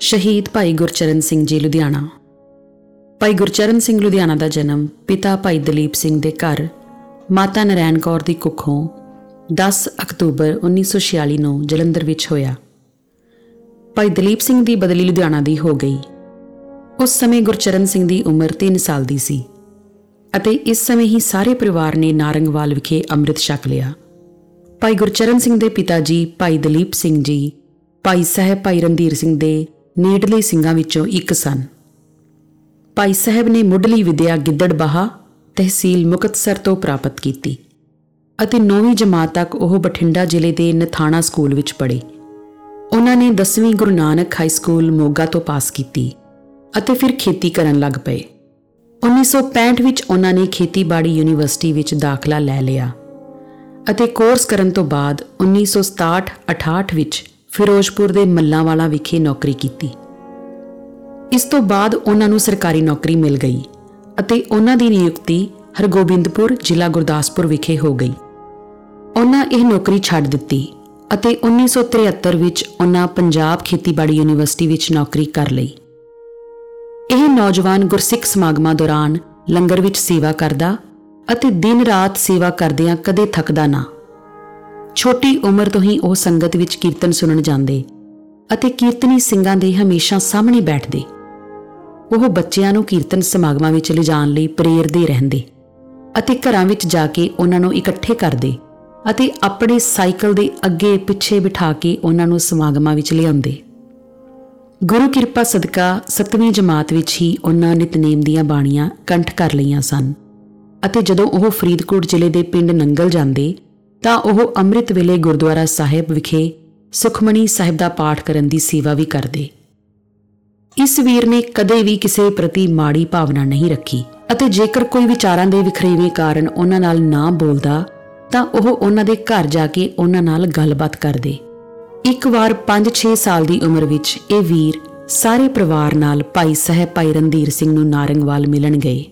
ਸ਼ਹੀਦ ਭਾਈ ਗੁਰਚਰਨ ਸਿੰਘ ਜੀ ਲੁਧਿਆਣਾ। ਭਾਈ ਗੁਰਚਰਨ ਸਿੰਘ ਲੁਧਿਆਣਾ ਦਾ ਜਨਮ ਪਿਤਾ ਭਾਈ ਦਲੀਪ ਸਿੰਘ ਦੇ ਘਰ ਮਾਤਾ ਨਰੈਣ ਕੌਰ ਦੀ ਕੁੱਖੋਂ 10 ਅਕਤੂਬਰ 1946 ਨੂੰ ਜਲੰਧਰ ਵਿੱਚ ਹੋਇਆ। ਭਾਈ ਦਲੀਪ ਸਿੰਘ ਦੀ ਬਦਲੀ ਲੁਧਿਆਣਾ ਦੀ ਹੋ ਗਈ। ਉਸ ਸਮੇਂ ਗੁਰਚਰਨ ਸਿੰਘ ਦੀ ਉਮਰ 3 ਸਾਲ ਦੀ ਸੀ ਅਤੇ ਇਸ ਸਮੇਂ ਹੀ ਸਾਰੇ ਪਰਿਵਾਰ ਨੇ ਨਾਰੰਗਵਾਲ ਵਿਖੇ ਅੰਮ੍ਰਿਤ ਛਕ ਲਿਆ। ਭਾਈ ਗੁਰਚਰਨ ਸਿੰਘ ਦੇ ਪਿਤਾ ਜੀ ਭਾਈ ਦਲੀਪ ਸਿੰਘ ਜੀ, ਭਾਈ ਸਾਹਿਬ ਭਾਈ ਰਣਧੀਰ ਸਿੰਘ ਦੇ ਨੇੜਲੇ ਸਿੰਘਾਂ ਵਿੱਚੋਂ ਇੱਕ ਸਨ। ਭਾਈ ਸਾਹਿਬ ਨੇ ਮੁੱਢਲੀ ਵਿਦਿਆ ਗਿੱਦੜਬਾਹਾ ਤਹਿਸੀਲ ਮੁਕਤਸਰ ਤੋਂ ਪ੍ਰਾਪਤ ਕੀਤੀ ਅਤੇ 9ਵੀਂ ਜਮਾਤ ਤੱਕ ਉਹ ਬਠਿੰਡਾ ਜ਼ਿਲ੍ਹੇ ਦੇ ਨਥਾਣਾ ਸਕੂਲ ਵਿੱਚ ਪੜ੍ਹੇ। ਉਹਨਾਂ ਨੇ 10ਵੀਂ ਗੁਰੂ ਨਾਨਕ ਹਾਈ ਸਕੂਲ ਮੋਗਾ ਤੋਂ ਪਾਸ ਕੀਤੀ ਅਤੇ ਫਿਰ ਖੇਤੀ ਕਰਨ ਲੱਗ ਪਏ। 1965 ਵਿੱਚ ਉਹਨਾਂ ਨੇ ਖੇਤੀਬਾੜੀ ਯੂਨੀਵਰਸਿਟੀ ਵਿੱਚ ਦਾਖਲਾ ਲੈ ਲਿਆ ਅਤੇ ਕੋਰਸ ਕਰਨ ਤੋਂ ਬਾਅਦ 1967-68 ਵਿੱਚ ਫਿਰੋਜ਼ਪੁਰ ਦੇ ਮੱਲਾਂਵਾਲਾ ਵਿਖੇ ਨੌਕਰੀ ਕੀਤੀ। ਇਸ ਤੋਂ ਬਾਅਦ ਉਹਨਾਂ ਨੂੰ ਸਰਕਾਰੀ ਨੌਕਰੀ ਮਿਲ ਗਈ ਅਤੇ ਉਹਨਾਂ ਦੀ ਨਿਯੁਕਤੀ ਹਰਗੋਬਿੰਦਪੁਰ ਜ਼ਿਲ੍ਹਾ ਗੁਰਦਾਸਪੁਰ ਵਿਖੇ ਹੋ ਗਈ। ਉਹਨਾਂ ਇਹ ਨੌਕਰੀ ਛੱਡ ਦਿੱਤੀ ਅਤੇ 1973 ਵਿੱਚ ਉਹਨਾਂ ਪੰਜਾਬ ਖੇਤੀਬਾੜੀ ਯੂਨੀਵਰਸਿਟੀ ਵਿੱਚ ਨੌਕਰੀ ਕਰ ਲਈ। ਇਹ ਨੌਜਵਾਨ ਗੁਰਸਿੱਖ ਸਮਾਗਮਾਂ ਦੌਰਾਨ ਲੰਗਰ ਵਿੱਚ ਸੇਵਾ ਕਰਦਾ ਅਤੇ ਦਿਨ ਰਾਤ ਸੇਵਾ ਕਰਦਿਆਂ ਕਦੇ ਥੱਕਦਾ ਨਾ। ਛੋਟੀ ਉਮਰ ਤੋਂ ਹੀ ਉਹ ਸੰਗਤ ਵਿੱਚ ਕੀਰਤਨ ਸੁਣਨ ਜਾਂਦੇ ਅਤੇ ਕੀਰਤਨੀ ਸਿੰਘਾਂ ਦੇ ਹਮੇਸ਼ਾ ਸਾਹਮਣੇ ਬੈਠਦੇ। ਉਹ ਬੱਚਿਆਂ ਨੂੰ ਕੀਰਤਨ ਸਮਾਗਮਾਂ ਵਿੱਚ ਲਿਜਾਣ ਲਈ ਪ੍ਰੇਰਦੇ ਰਹਿੰਦੇ ਅਤੇ ਘਰਾਂ ਵਿੱਚ ਜਾ ਕੇ ਉਹਨਾਂ ਨੂੰ ਇਕੱਠੇ ਕਰਦੇ ਅਤੇ ਆਪਣੇ ਸਾਈਕਲ ਦੇ ਅੱਗੇ ਪਿੱਛੇ ਬਿਠਾ ਕੇ ਉਹਨਾਂ ਨੂੰ ਸਮਾਗਮਾਂ ਵਿੱਚ ਲਿਆਉਂਦੇ। ਗੁਰੂ ਕਿਰਪਾ ਸਦਕਾ 7ਵੀਂ ਜਮਾਤ ਵਿੱਚ ਹੀ ਉਹਨਾਂ ਨਿਤਨੇਮ ਦੀਆਂ ਬਾਣੀਆਂ ਕੰਠ ਕਰ ਲਈਆਂ ਸਨ ਅਤੇ ਜਦੋਂ ਉਹ ਫਰੀਦਕੋਟ ਜ਼ਿਲ੍ਹੇ ਦੇ ਪਿੰਡ ਨੰਗਲ ਜਾਂਦੇ ਤਾਂ ਉਹ ਅੰਮ੍ਰਿਤ ਵੇਲੇ ਗੁਰਦੁਆਰਾ ਸਾਹਿਬ ਵਿਖੇ ਸੁਖਮਣੀ ਸਾਹਿਬ ਦਾ ਪਾਠ ਕਰਨ ਦੀ ਸੇਵਾ ਵੀ ਕਰਦੇ। ਇਸ ਵੀਰ ਨੇ ਕਦੇ ਵੀ ਕਿਸੇ ਪ੍ਰਤੀ ਮਾੜੀ ਭਾਵਨਾ ਨਹੀਂ ਰੱਖੀ ਅਤੇ ਜੇਕਰ ਕੋਈ ਵਿਚਾਰਾਂ ਦੇ ਵਿਖਰੇਵੇਂ ਕਾਰਨ ਉਹਨਾਂ ਨਾਲ ਨਾ ਬੋਲਦਾ, ਤਾਂ ਉਹ ਉਹਨਾਂ ਦੇ ਘਰ ਜਾ ਕੇ ਉਹਨਾਂ ਨਾਲ ਗੱਲਬਾਤ ਕਰਦੇ। ਇੱਕ ਵਾਰ 5-6 ਸਾਲ ਦੀ ਉਮਰ ਵਿੱਚ ਇਹ ਵੀਰ ਸਾਰੇ ਪਰਿਵਾਰ ਨਾਲ ਭਾਈ ਸਾਹਿਬ ਭਾਈ ਰਣਧੀਰ ਸਿੰਘ ਨੂੰ ਨਾਰੰਗਵਾਲ ਮਿਲਣ ਗਏ।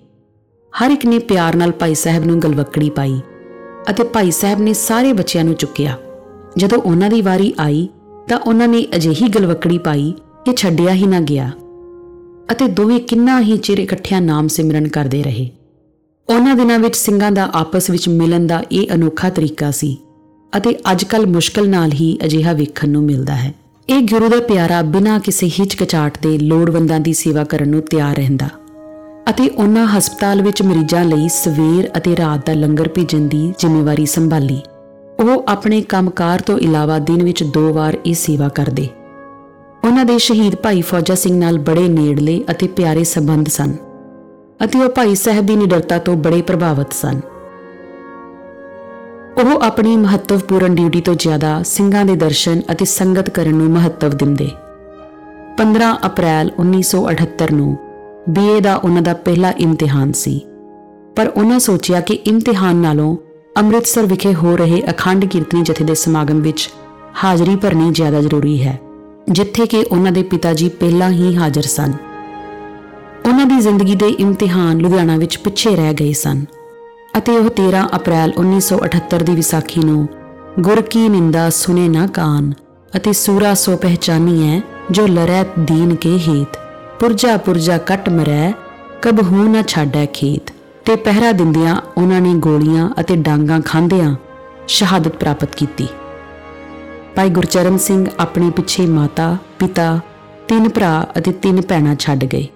ਹਰ ਇੱਕ ਨੇ ਪਿਆਰ ਨਾਲ ਭਾਈ ਸਾਹਿਬ ਨੂੰ ਗਲਵੱਕੜੀ ਪਾਈ। ਅਤੇ ਭਾਈ ਸਾਹਿਬ ਨੇ ਸਾਰੇ ਬੱਚਿਆਂ ਨੂੰ ਚੁੱਕਿਆ। ਜਦੋਂ ਉਹਨਾਂ ਦੀ ਵਾਰੀ ਆਈ, ਤਾਂ ਉਹਨਾਂ ਨੇ ਅਜਿਹੀ ਗਲਵੱਕੜੀ ਪਾਈ ਕਿ ਛੱਡਿਆ ਹੀ ਨਾ ਗਿਆ ਅਤੇ ਦੋਵੇਂ ਕਿੰਨਾ ਹੀ ਚਿਰ ਇਕੱਠਿਆਂ ਨਾਮ ਸਿਮਰਨ ਕਰਦੇ ਰਹੇ। ਉਹਨਾਂ ਦਿਨਾਂ ਵਿੱਚ ਸਿੰਘਾਂ ਦਾ ਆਪਸ ਵਿੱਚ ਮਿਲਣ ਦਾ ਇਹ ਅਨੋਖਾ ਤਰੀਕਾ ਸੀ ਅਤੇ ਅੱਜਕੱਲ ਮੁਸ਼ਕਲ ਨਾਲ ਹੀ ਅਜਿਹਾ ਵੇਖਣ ਨੂੰ ਮਿਲਦਾ ਹੈ। ਇਹ ਗੁਰੂ ਦਾ ਪਿਆਰਾ ਬਿਨਾਂ ਕਿਸੇ ਹਿਚਕਚਾਟ ਦੇ ਲੋੜਵੰਦਾਂ ਦੀ ਸੇਵਾ ਕਰਨ ਨੂੰ ਤਿਆਰ ਰਹਿੰਦਾ। ਅਤੇ ਉਹਨਾਂ ਹਸਪਤਾਲ ਵਿੱਚ ਮਰੀਜ਼ਾਂ ਲਈ ਸਵੇਰ ਅਤੇ ਰਾਤ ਦਾ ਲੰਗਰ ਭੇਜਣ ਦੀ ਜ਼ਿੰਮੇਵਾਰੀ ਸੰਭਾਲੀ। ਉਹ ਆਪਣੇ ਕੰਮਕਾਰ ਤੋਂ ਇਲਾਵਾ ਦਿਨ ਵਿੱਚ ਦੋ ਵਾਰ ਇਹ ਸੇਵਾ ਕਰਦੇ। ਉਹਨਾਂ ਦੇ ਸ਼ਹੀਦ ਭਾਈ ਫੌਜਾ ਸਿੰਘ ਨਾਲ ਬੜੇ ਨੇੜਲੇ ਅਤੇ ਪਿਆਰੇ ਸੰਬੰਧ ਸਨ ਅਤੇ ਉਹ ਭਾਈ ਸਾਹਿਬ ਦੀ ਨਿਡਰਤਾ ਤੋਂ ਬੜੇ ਪ੍ਰਭਾਵਿਤ ਸਨ। ਉਹ ਆਪਣੀ ਮਹੱਤਵਪੂਰਨ ਡਿਊਟੀ ਤੋਂ ਜ਼ਿਆਦਾ ਸਿੰਘਾਂ ਦੇ ਦਰਸ਼ਨ ਅਤੇ ਸੰਗਤ ਕਰਨ ਨੂੰ ਮਹੱਤਵ ਦਿੰਦੇ। 15 ਅਪ੍ਰੈਲ 1978 ਨੂੰ ਬੀਏ ਦਾ ਉਹਨਾਂ ਦਾ ਪਹਿਲਾ ਇਮਤਿਹਾਨ ਸੀ। ਪਰ ਉਹਨਾਂ ਸੋਚਿਆ ਕਿ ਇਮਤਿਹਾਨ ਨਾਲੋਂ ਅੰਮ੍ਰਿਤਸਰ ਵਿਖੇ ਹੋ ਰਹੇ ਅਖੰਡ ਕੀਰਤਨੀ ਜਥੇ ਦੇ ਸਮਾਗਮ ਵਿੱਚ ਹਾਜ਼ਰੀ ਭਰਨੀ ਜ਼ਿਆਦਾ ਜ਼ਰੂਰੀ ਹੈ, ਜਿੱਥੇ ਕਿ ਉਹਨਾਂ ਦੇ ਪਿਤਾ ਜੀ ਪਹਿਲਾਂ ਹੀ ਹਾਜ਼ਰ ਸਨ। ਉਹਨਾਂ ਦੀ ਜ਼ਿੰਦਗੀ ਦੇ ਇਮਤਿਹਾਨ ਲੁਧਿਆਣਾ ਵਿੱਚ ਪਿੱਛੇ ਰਹਿ ਗਏ ਸਨ ਅਤੇ ਉਹ 13 ਅਪ੍ਰੈਲ 1978 ਦੀ ਵਿਸਾਖੀ ਨੂੰ ਗੁਰ ਕੀ ਨਿੰਦਾ ਸੁਨੇ ਨਾ ਕਾਨ ਅਤੇ ਸੂਰਾ ਸੋ ਪਹਿਚਾਨੀ ਹੈ ਜੋ ਲਰੈ ਦੀਨ ਕੇ ਹੀਤ। ਪੁਰਜਾ ਪੁਰਜਾ ਕੱਟ ਮਰੈ, ਕਬ ਹੂ ਨਾ ਛਾੜੈ ਖੇਤ। ਤੇ ਪਹਿਰਾ ਦਿੰਦਿਆਂ ਉਹਨਾਂ ਨੇ ਗੋਲੀਆਂ ਅਤੇ ਡਾਂਗਾ ਖਾਂਦਿਆਂ ਸ਼ਹਾਦਤ ਪ੍ਰਾਪਤ ਕੀਤੀ। ਭਾਈ ਗੁਰਚਰਨ ਸਿੰਘ ਆਪਣੇ ਪਿੱਛੇ ਮਾਤਾ, ਪਿਤਾ, ਤਿੰਨ ਭਰਾ ਅਤੇ ਤਿੰਨ ਭੈਣਾਂ ਛੱਡ ਗਏ।